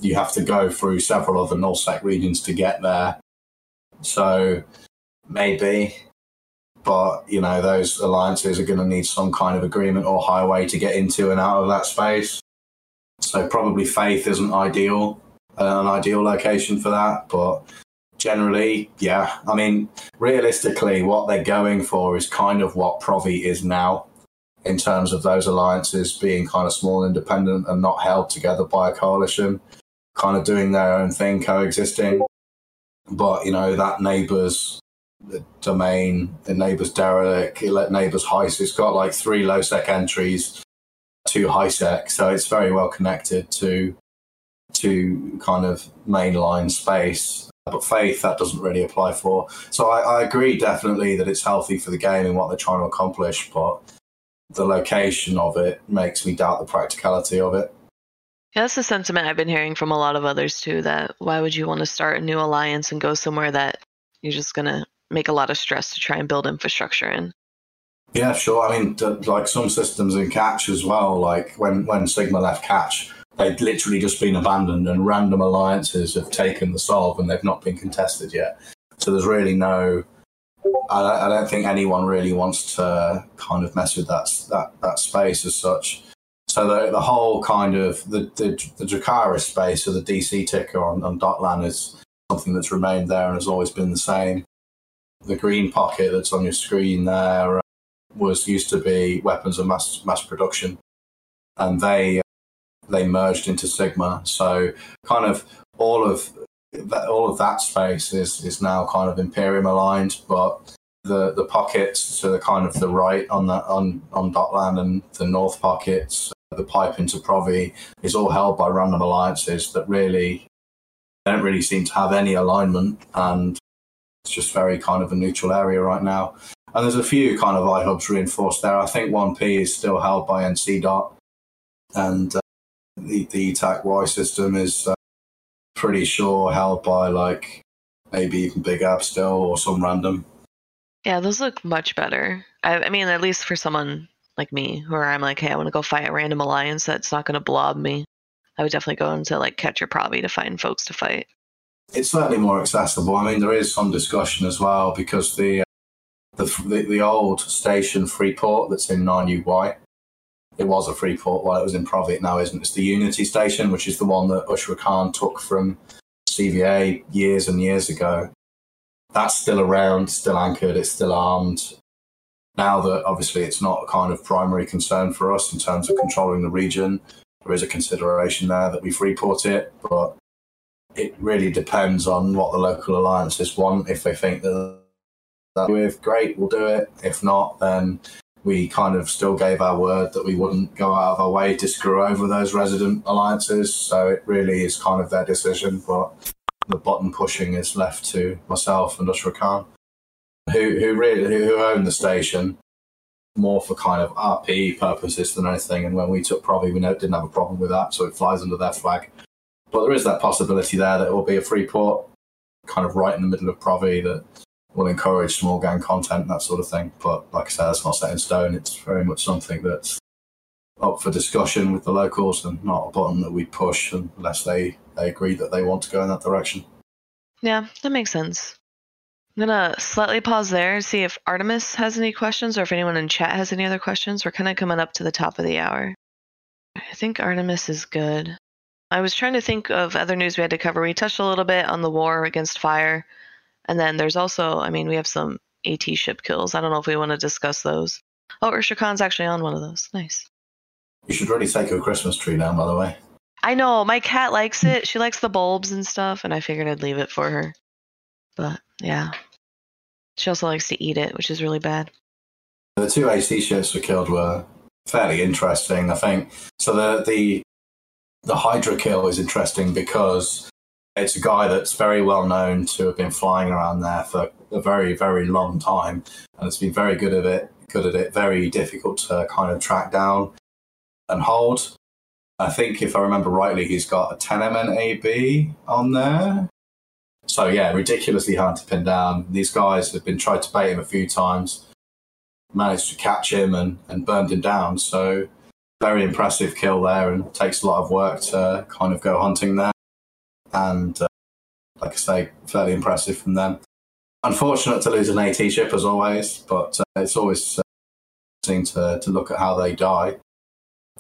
you have to go through several other nullsec regions to get there. So maybe, but you know, those alliances are going to need some kind of agreement or highway to get into and out of that space. So probably Faith isn't ideal, uh, an ideal location for that, but generally, yeah. I mean, realistically, what they're going for is kind of what Provi is now in terms of those alliances being kind of small, independent, and not held together by a coalition kind of doing their own thing, coexisting. But you know that neighbour's domain, the neighbour's Derelik, neighbour's heist. It's got like three low sec entries, two high sec, so it's very well connected to to kind of mainline space. But faith that doesn't really apply for. So I, I agree definitely that it's healthy for the game and what they're trying to accomplish, but the location of it makes me doubt the practicality of it. Yeah, that's the sentiment I've been hearing from a lot of others too. That why would you want to start a new alliance and go somewhere that you're just gonna make a lot of stress to try and build infrastructure in? Yeah, sure. I mean, like some systems in Catch as well. Like when when Sigma left Catch, they'd literally just been abandoned, and random alliances have taken the Sov, and they've not been contested yet. So there's really no. I don't, I don't think anyone really wants to kind of mess with that that that space as such. So the, the whole kind of the the, the Drukhari space or the DC ticker on, on Dotlan is something that's remained there and has always been the same. The green pocket that's on your screen there uh, was used to be weapons of mass mass production, and they they merged into Sigma. So kind of all of that, all of that space is is now kind of Imperium aligned, but the the pockets to the kind of the right on the on on Dotlan and the north pockets the pipe into Provi is all held by random alliances that really don't really seem to have any alignment and it's just very kind of a neutral area right now. And there's a few kind of iHubs reinforced there. I think 1P is still held by NC dot and uh, the, the TAC Y system is uh, pretty sure held by like maybe even Big App still or some random. Yeah, those look much better. I, I mean, at least for someone like me, where I'm like, hey, I want to go fight a random alliance that's not going to blob me. I would definitely go into like Catch or Provi to find folks to fight. It's certainly more accessible. I mean, there is some discussion as well because the uh, the the, the old station Freeport that's in 9UY, it was a Freeport while it was in Provi. It now isn't. It's the Unity station, which is the one that Ushra Khan took from CVA years and years ago. That's still around, still anchored, it's still armed now that obviously it's not a kind of primary concern for us in terms of controlling the region, there is a consideration there that we freeport it, but it really depends on what the local alliances want. If they think that that with great, we'll do it. If not, then we kind of still gave our word that we wouldn't go out of our way to screw over those resident alliances. So it really is kind of their decision, but the button pushing is left to myself and Ushra Khan who who really who own the station more for kind of RP purposes than anything. And when we took Provi, we didn't have a problem with that, so it flies under their flag. But there is that possibility there that it will be a free port, kind of right in the middle of Provi that will encourage small gang content, and that sort of thing. But like I said, it's not set in stone. It's very much something that's up for discussion with the locals and not a button that we push unless they, they agree that they want to go in that direction. Yeah, that makes sense. I'm gonna slightly pause there and see if Artemis has any questions or if anyone in chat has any other questions. We're kind of coming up to the top of the hour. I think Artemis is good. I was trying to think of other news we had to cover. We touched a little bit on the war against fire. And then there's also, I mean, we have some AT ship kills. I don't know if we want to discuss those. Oh, Ushra Khan's actually on one of those. Nice. You should really take your Christmas tree down, by the way. I know. My cat likes it. She likes the bulbs and stuff, and I figured I'd leave it for her. But yeah, she also likes to eat it, which is really bad. The two AT ships we killed were fairly interesting, I think. So the the the Hydra kill is interesting because it's a guy that's very well known to have been flying around there for a very, very long time and it's been very good at it, good at it, very difficult to kind of track down and hold. I think if I remember rightly, he's got a 10 MNAB on there. So yeah, ridiculously hard to pin down. These guys have been tried to bait him a few times, managed to catch him and, and burned him down. So very impressive kill there, and takes a lot of work to kind of go hunting there. And uh, like I say, fairly impressive from them. Unfortunate to lose an AT ship as always, but uh, it's always uh, interesting to, to look at how they die.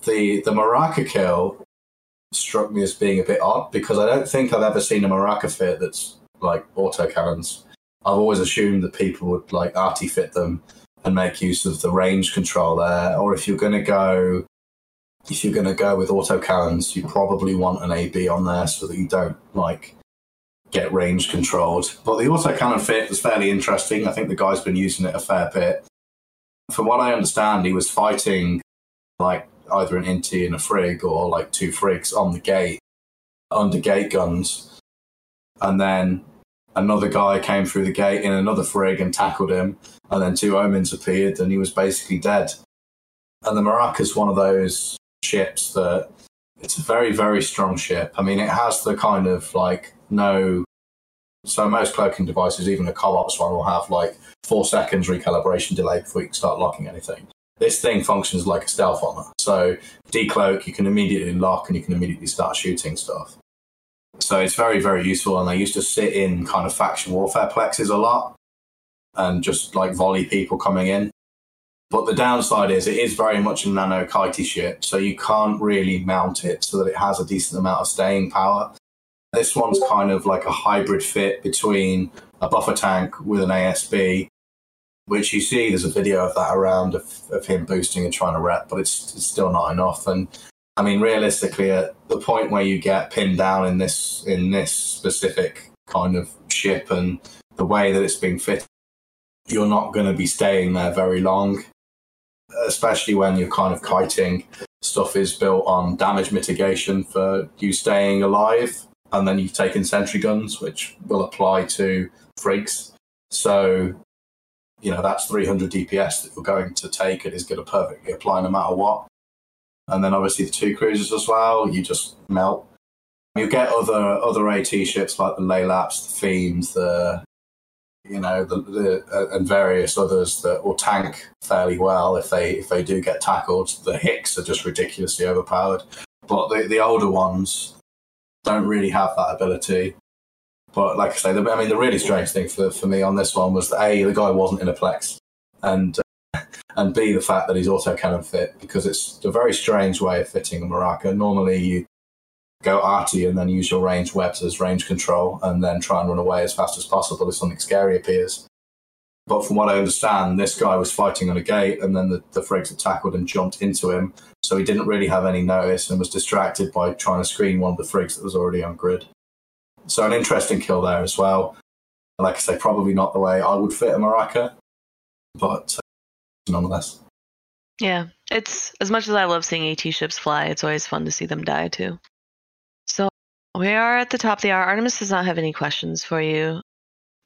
The the Moracha kill struck me as being a bit odd because I don't think I've ever seen a Moracha fit that's like autocannons. I've always assumed that people would like arty fit them and make use of the range control there. Or if you're going to go, if you're going to go with autocannons, you probably want an AB on there so that you don't like get range controlled. But the autocannon fit was fairly interesting. I think the guy's been using it a fair bit. From what I understand, he was fighting like either an Inti and a Frig or like two Frigs on the gate under gate guns. And then another guy came through the gate in another Frig and tackled him. And then two Omens appeared and he was basically dead. And the Moracha's one of those ships that it's a very, very strong ship. I mean, it has the kind of like no So most cloaking devices, even a co-ops one, will have like four seconds recalibration delay before you can start locking anything. This thing functions like a stealth armor. So decloak, you can immediately lock and you can immediately start shooting stuff. So it's very, very useful. And they used to sit in kind of faction warfare plexes a lot and just like volley people coming in. But the downside is it is very much a nano kitey ship, so you can't really mount it so that it has a decent amount of staying power. This one's kind of like a hybrid fit between a buffer tank with an ASB, which you see there's a video of that around of, of him boosting and trying to rep, but it's, it's still not enough. And I mean, realistically, at the point where you get pinned down in this in this specific kind of ship and the way that it's being fitted, you're not going to be staying there very long especially when you're kind of kiting. Stuff is built on damage mitigation for you staying alive, and then you've taken sentry guns, which will apply to frigs. So, you know, that's 300 DPS that you're going to take and is going to perfectly apply no matter what. And then obviously the two cruisers as well, you just melt. You get other other AT ships like the Laelaps, the Fiends, the you know, the, the uh, and various others that will tank fairly well if they if they do get tackled. The Hicks are just ridiculously overpowered, but the the older ones don't really have that ability. But like I say, the, I mean, the really strange thing for, for me on this one was that a the guy wasn't in a plex, and uh, and b the fact that he's auto cannon fit because it's a very strange way of fitting a Moracha. Normally, you go arty and then use your range webs as range control and then try and run away as fast as possible if something scary appears. But from what I understand, this guy was fighting on a gate and then the, the frigs had tackled and jumped into him. So he didn't really have any notice and was distracted by trying to screen one of the frigs that was already on grid. So an interesting kill there as well. Like I say, probably not the way I would fit a Moracha, but uh, nonetheless. Yeah, it's as much as I love seeing AT ships fly, it's always fun to see them die too. We are at the top of the hour. Artemis does not have any questions for you.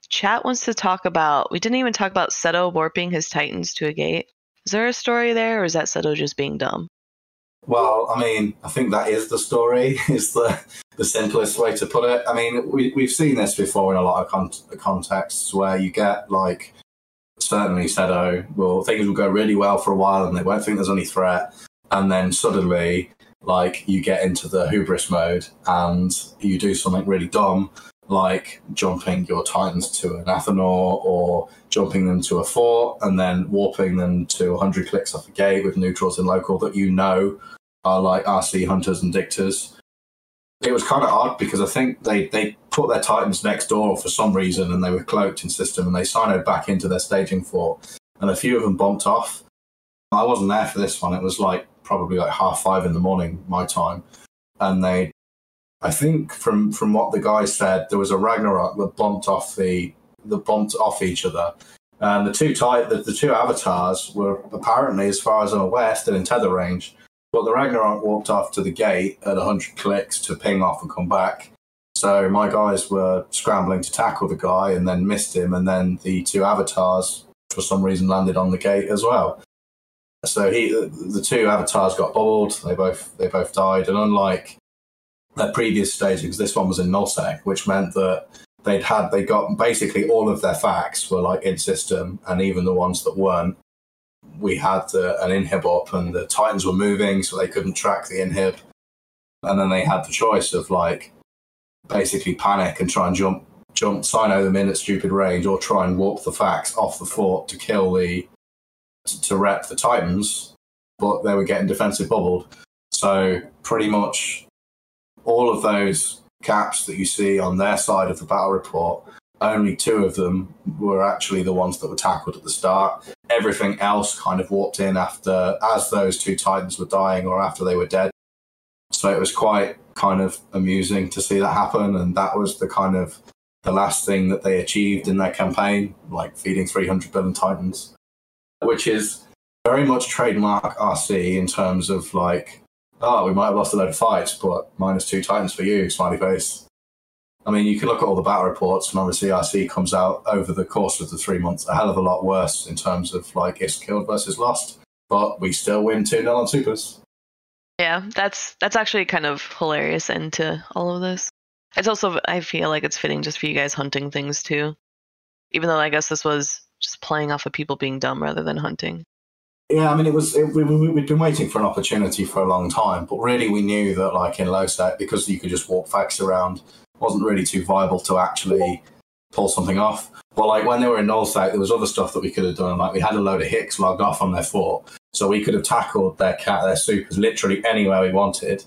Chat wants to talk about. We didn't even talk about Seto warping his Titans to a gate. Is there a story there, or is that Seto just being dumb? Well, I mean, I think that is the story. Is the the simplest way to put it. I mean, we we've seen this before in a lot of con- contexts where you get like certainly Seto well things will go really well for a while and they won't think there's any threat, and then suddenly like you get into the hubris mode and you do something really dumb like jumping your titans to an athanor or jumping them to a fort and then warping them to 100 clicks off a gate with neutrals in local that you know are like rc hunters and dictors. It was kind of odd because i think they, they put their titans next door for some reason and they were cloaked in system and they signed back into their staging fort and a few of them bumped off. I wasn't there for this one. It was like probably like half five in the morning my time, and they, I think from from what the guy said, there was a Ragnarok that bumped off the that bumped off each other, and the two type the, the two avatars were apparently, as far as I'm aware, still in tether range. But the Ragnarok walked off to the gate at 100 clicks to ping off and come back. So my guys were scrambling to tackle the guy and then missed him, and then the two avatars, for some reason, landed on the gate as well. So he, the two avatars got bubbled. They both they both died, and unlike their previous stagings, this one was in nullsec, which meant that they'd had they got basically all of their facts were like in system, and even the ones that weren't. We had the, an inhib up, and the titans were moving, so they couldn't track the inhib. And then they had the choice of like basically panic and try and jump jump cyno them in at stupid range, or try and warp the facts off the fort to kill the to rep the Titans, but they were getting defensive bubbled. So pretty much all of those caps that you see on their side of the battle report, only two of them were actually the ones that were tackled at the start. Everything else kind of walked in after, as those two Titans were dying or after they were dead. So it was quite kind of amusing to see that happen. And that was the kind of the last thing that they achieved in their campaign, like feeding 300 billion Titans which is very much trademark RC in terms of like, oh, we might have lost a load of fights, but minus two titans for you, smiley face. I mean, you can look at all the battle reports, and obviously RC comes out over the course of the three months a hell of a lot worse in terms of like it's killed versus lost, but we still win 2 0 on supers. Yeah, that's that's actually kind of hilarious end to all of this. It's also I feel like it's fitting just for you guys hunting things too. Even though I guess this was just playing off of people being dumb rather than hunting. Yeah, I mean, it was it, we, had been waiting for an opportunity for a long time, but really we knew that like in low sec because you could just walk facts around, wasn't really too viable to actually pull something off. But like when they were in null sec, there was other stuff that we could have done. Like we had a load of hicks logged off on their fort, so we could have tackled their cat, their supers literally anywhere we wanted,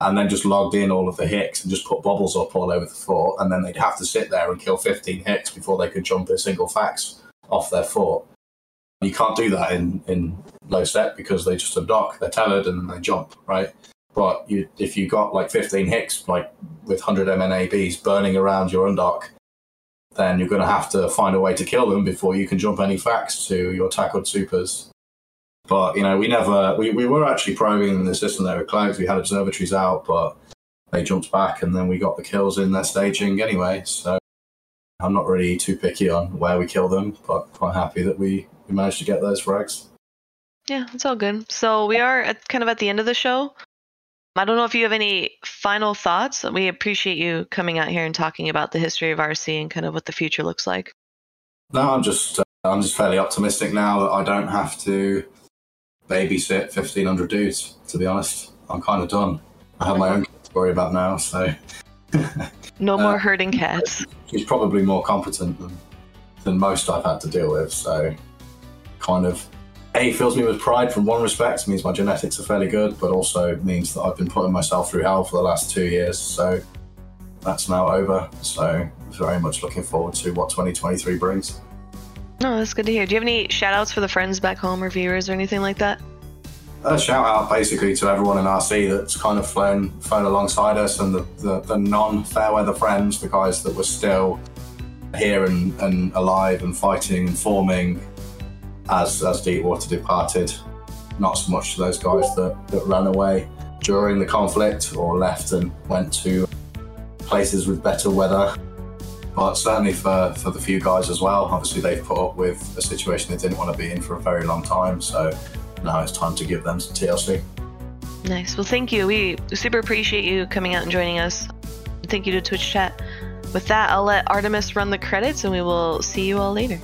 and then just logged in all of the hicks and just put bubbles up all over the fort, and then they'd have to sit there and kill 15 hicks before they could jump a single fax off their fort. You can't do that in, in low sec because they just undock, they're tethered, and they jump, right? But you, if you got like 15 hicks, like with 100 MNABs burning around your undock, then you're going to have to find a way to kill them before you can jump any facts to your tackled supers. But, you know, we never, we, we were actually probing the system there with clouds. We had observatories out, but they jumped back and then we got the kills in their staging anyway. So I'm not really too picky on where we kill them, but quite happy that we, we managed to get those frags. Yeah, it's all good. So we are at, kind of at the end of the show. I don't know if you have any final thoughts. We appreciate you coming out here and talking about the history of RC and kind of what the future looks like. No, I'm just uh, I'm just fairly optimistic now that I don't have to babysit 1500 dudes. To be honest, I'm kind of done. I have my own to worry about now, so. No more uh, herding cats. She's probably more competent than than most I've had to deal with, so kind of a fills me with pride from one respect, means my genetics are fairly good, but also means that I've been putting myself through hell for the last two years. So that's now over. So very much looking forward to what 2023 brings. No, that's good to hear. Do you have any shout outs for the friends back home or viewers or anything like that? A shout out basically to everyone in RC that's kind of flown flown alongside us and the, the, the non fairweather friends, the guys that were still here and, and alive and fighting and forming as as Deepwater departed. Not so much to those guys that, that ran away during the conflict or left and went to places with better weather. But certainly for, for the few guys as well, obviously they've put up with a situation they didn't want to be in for a very long time. So now it's time to give them some TLC. Nice. Well, thank you. We super appreciate you coming out and joining us. Thank you to Twitch chat. With that, I'll let Artemis run the credits and we will see you all later.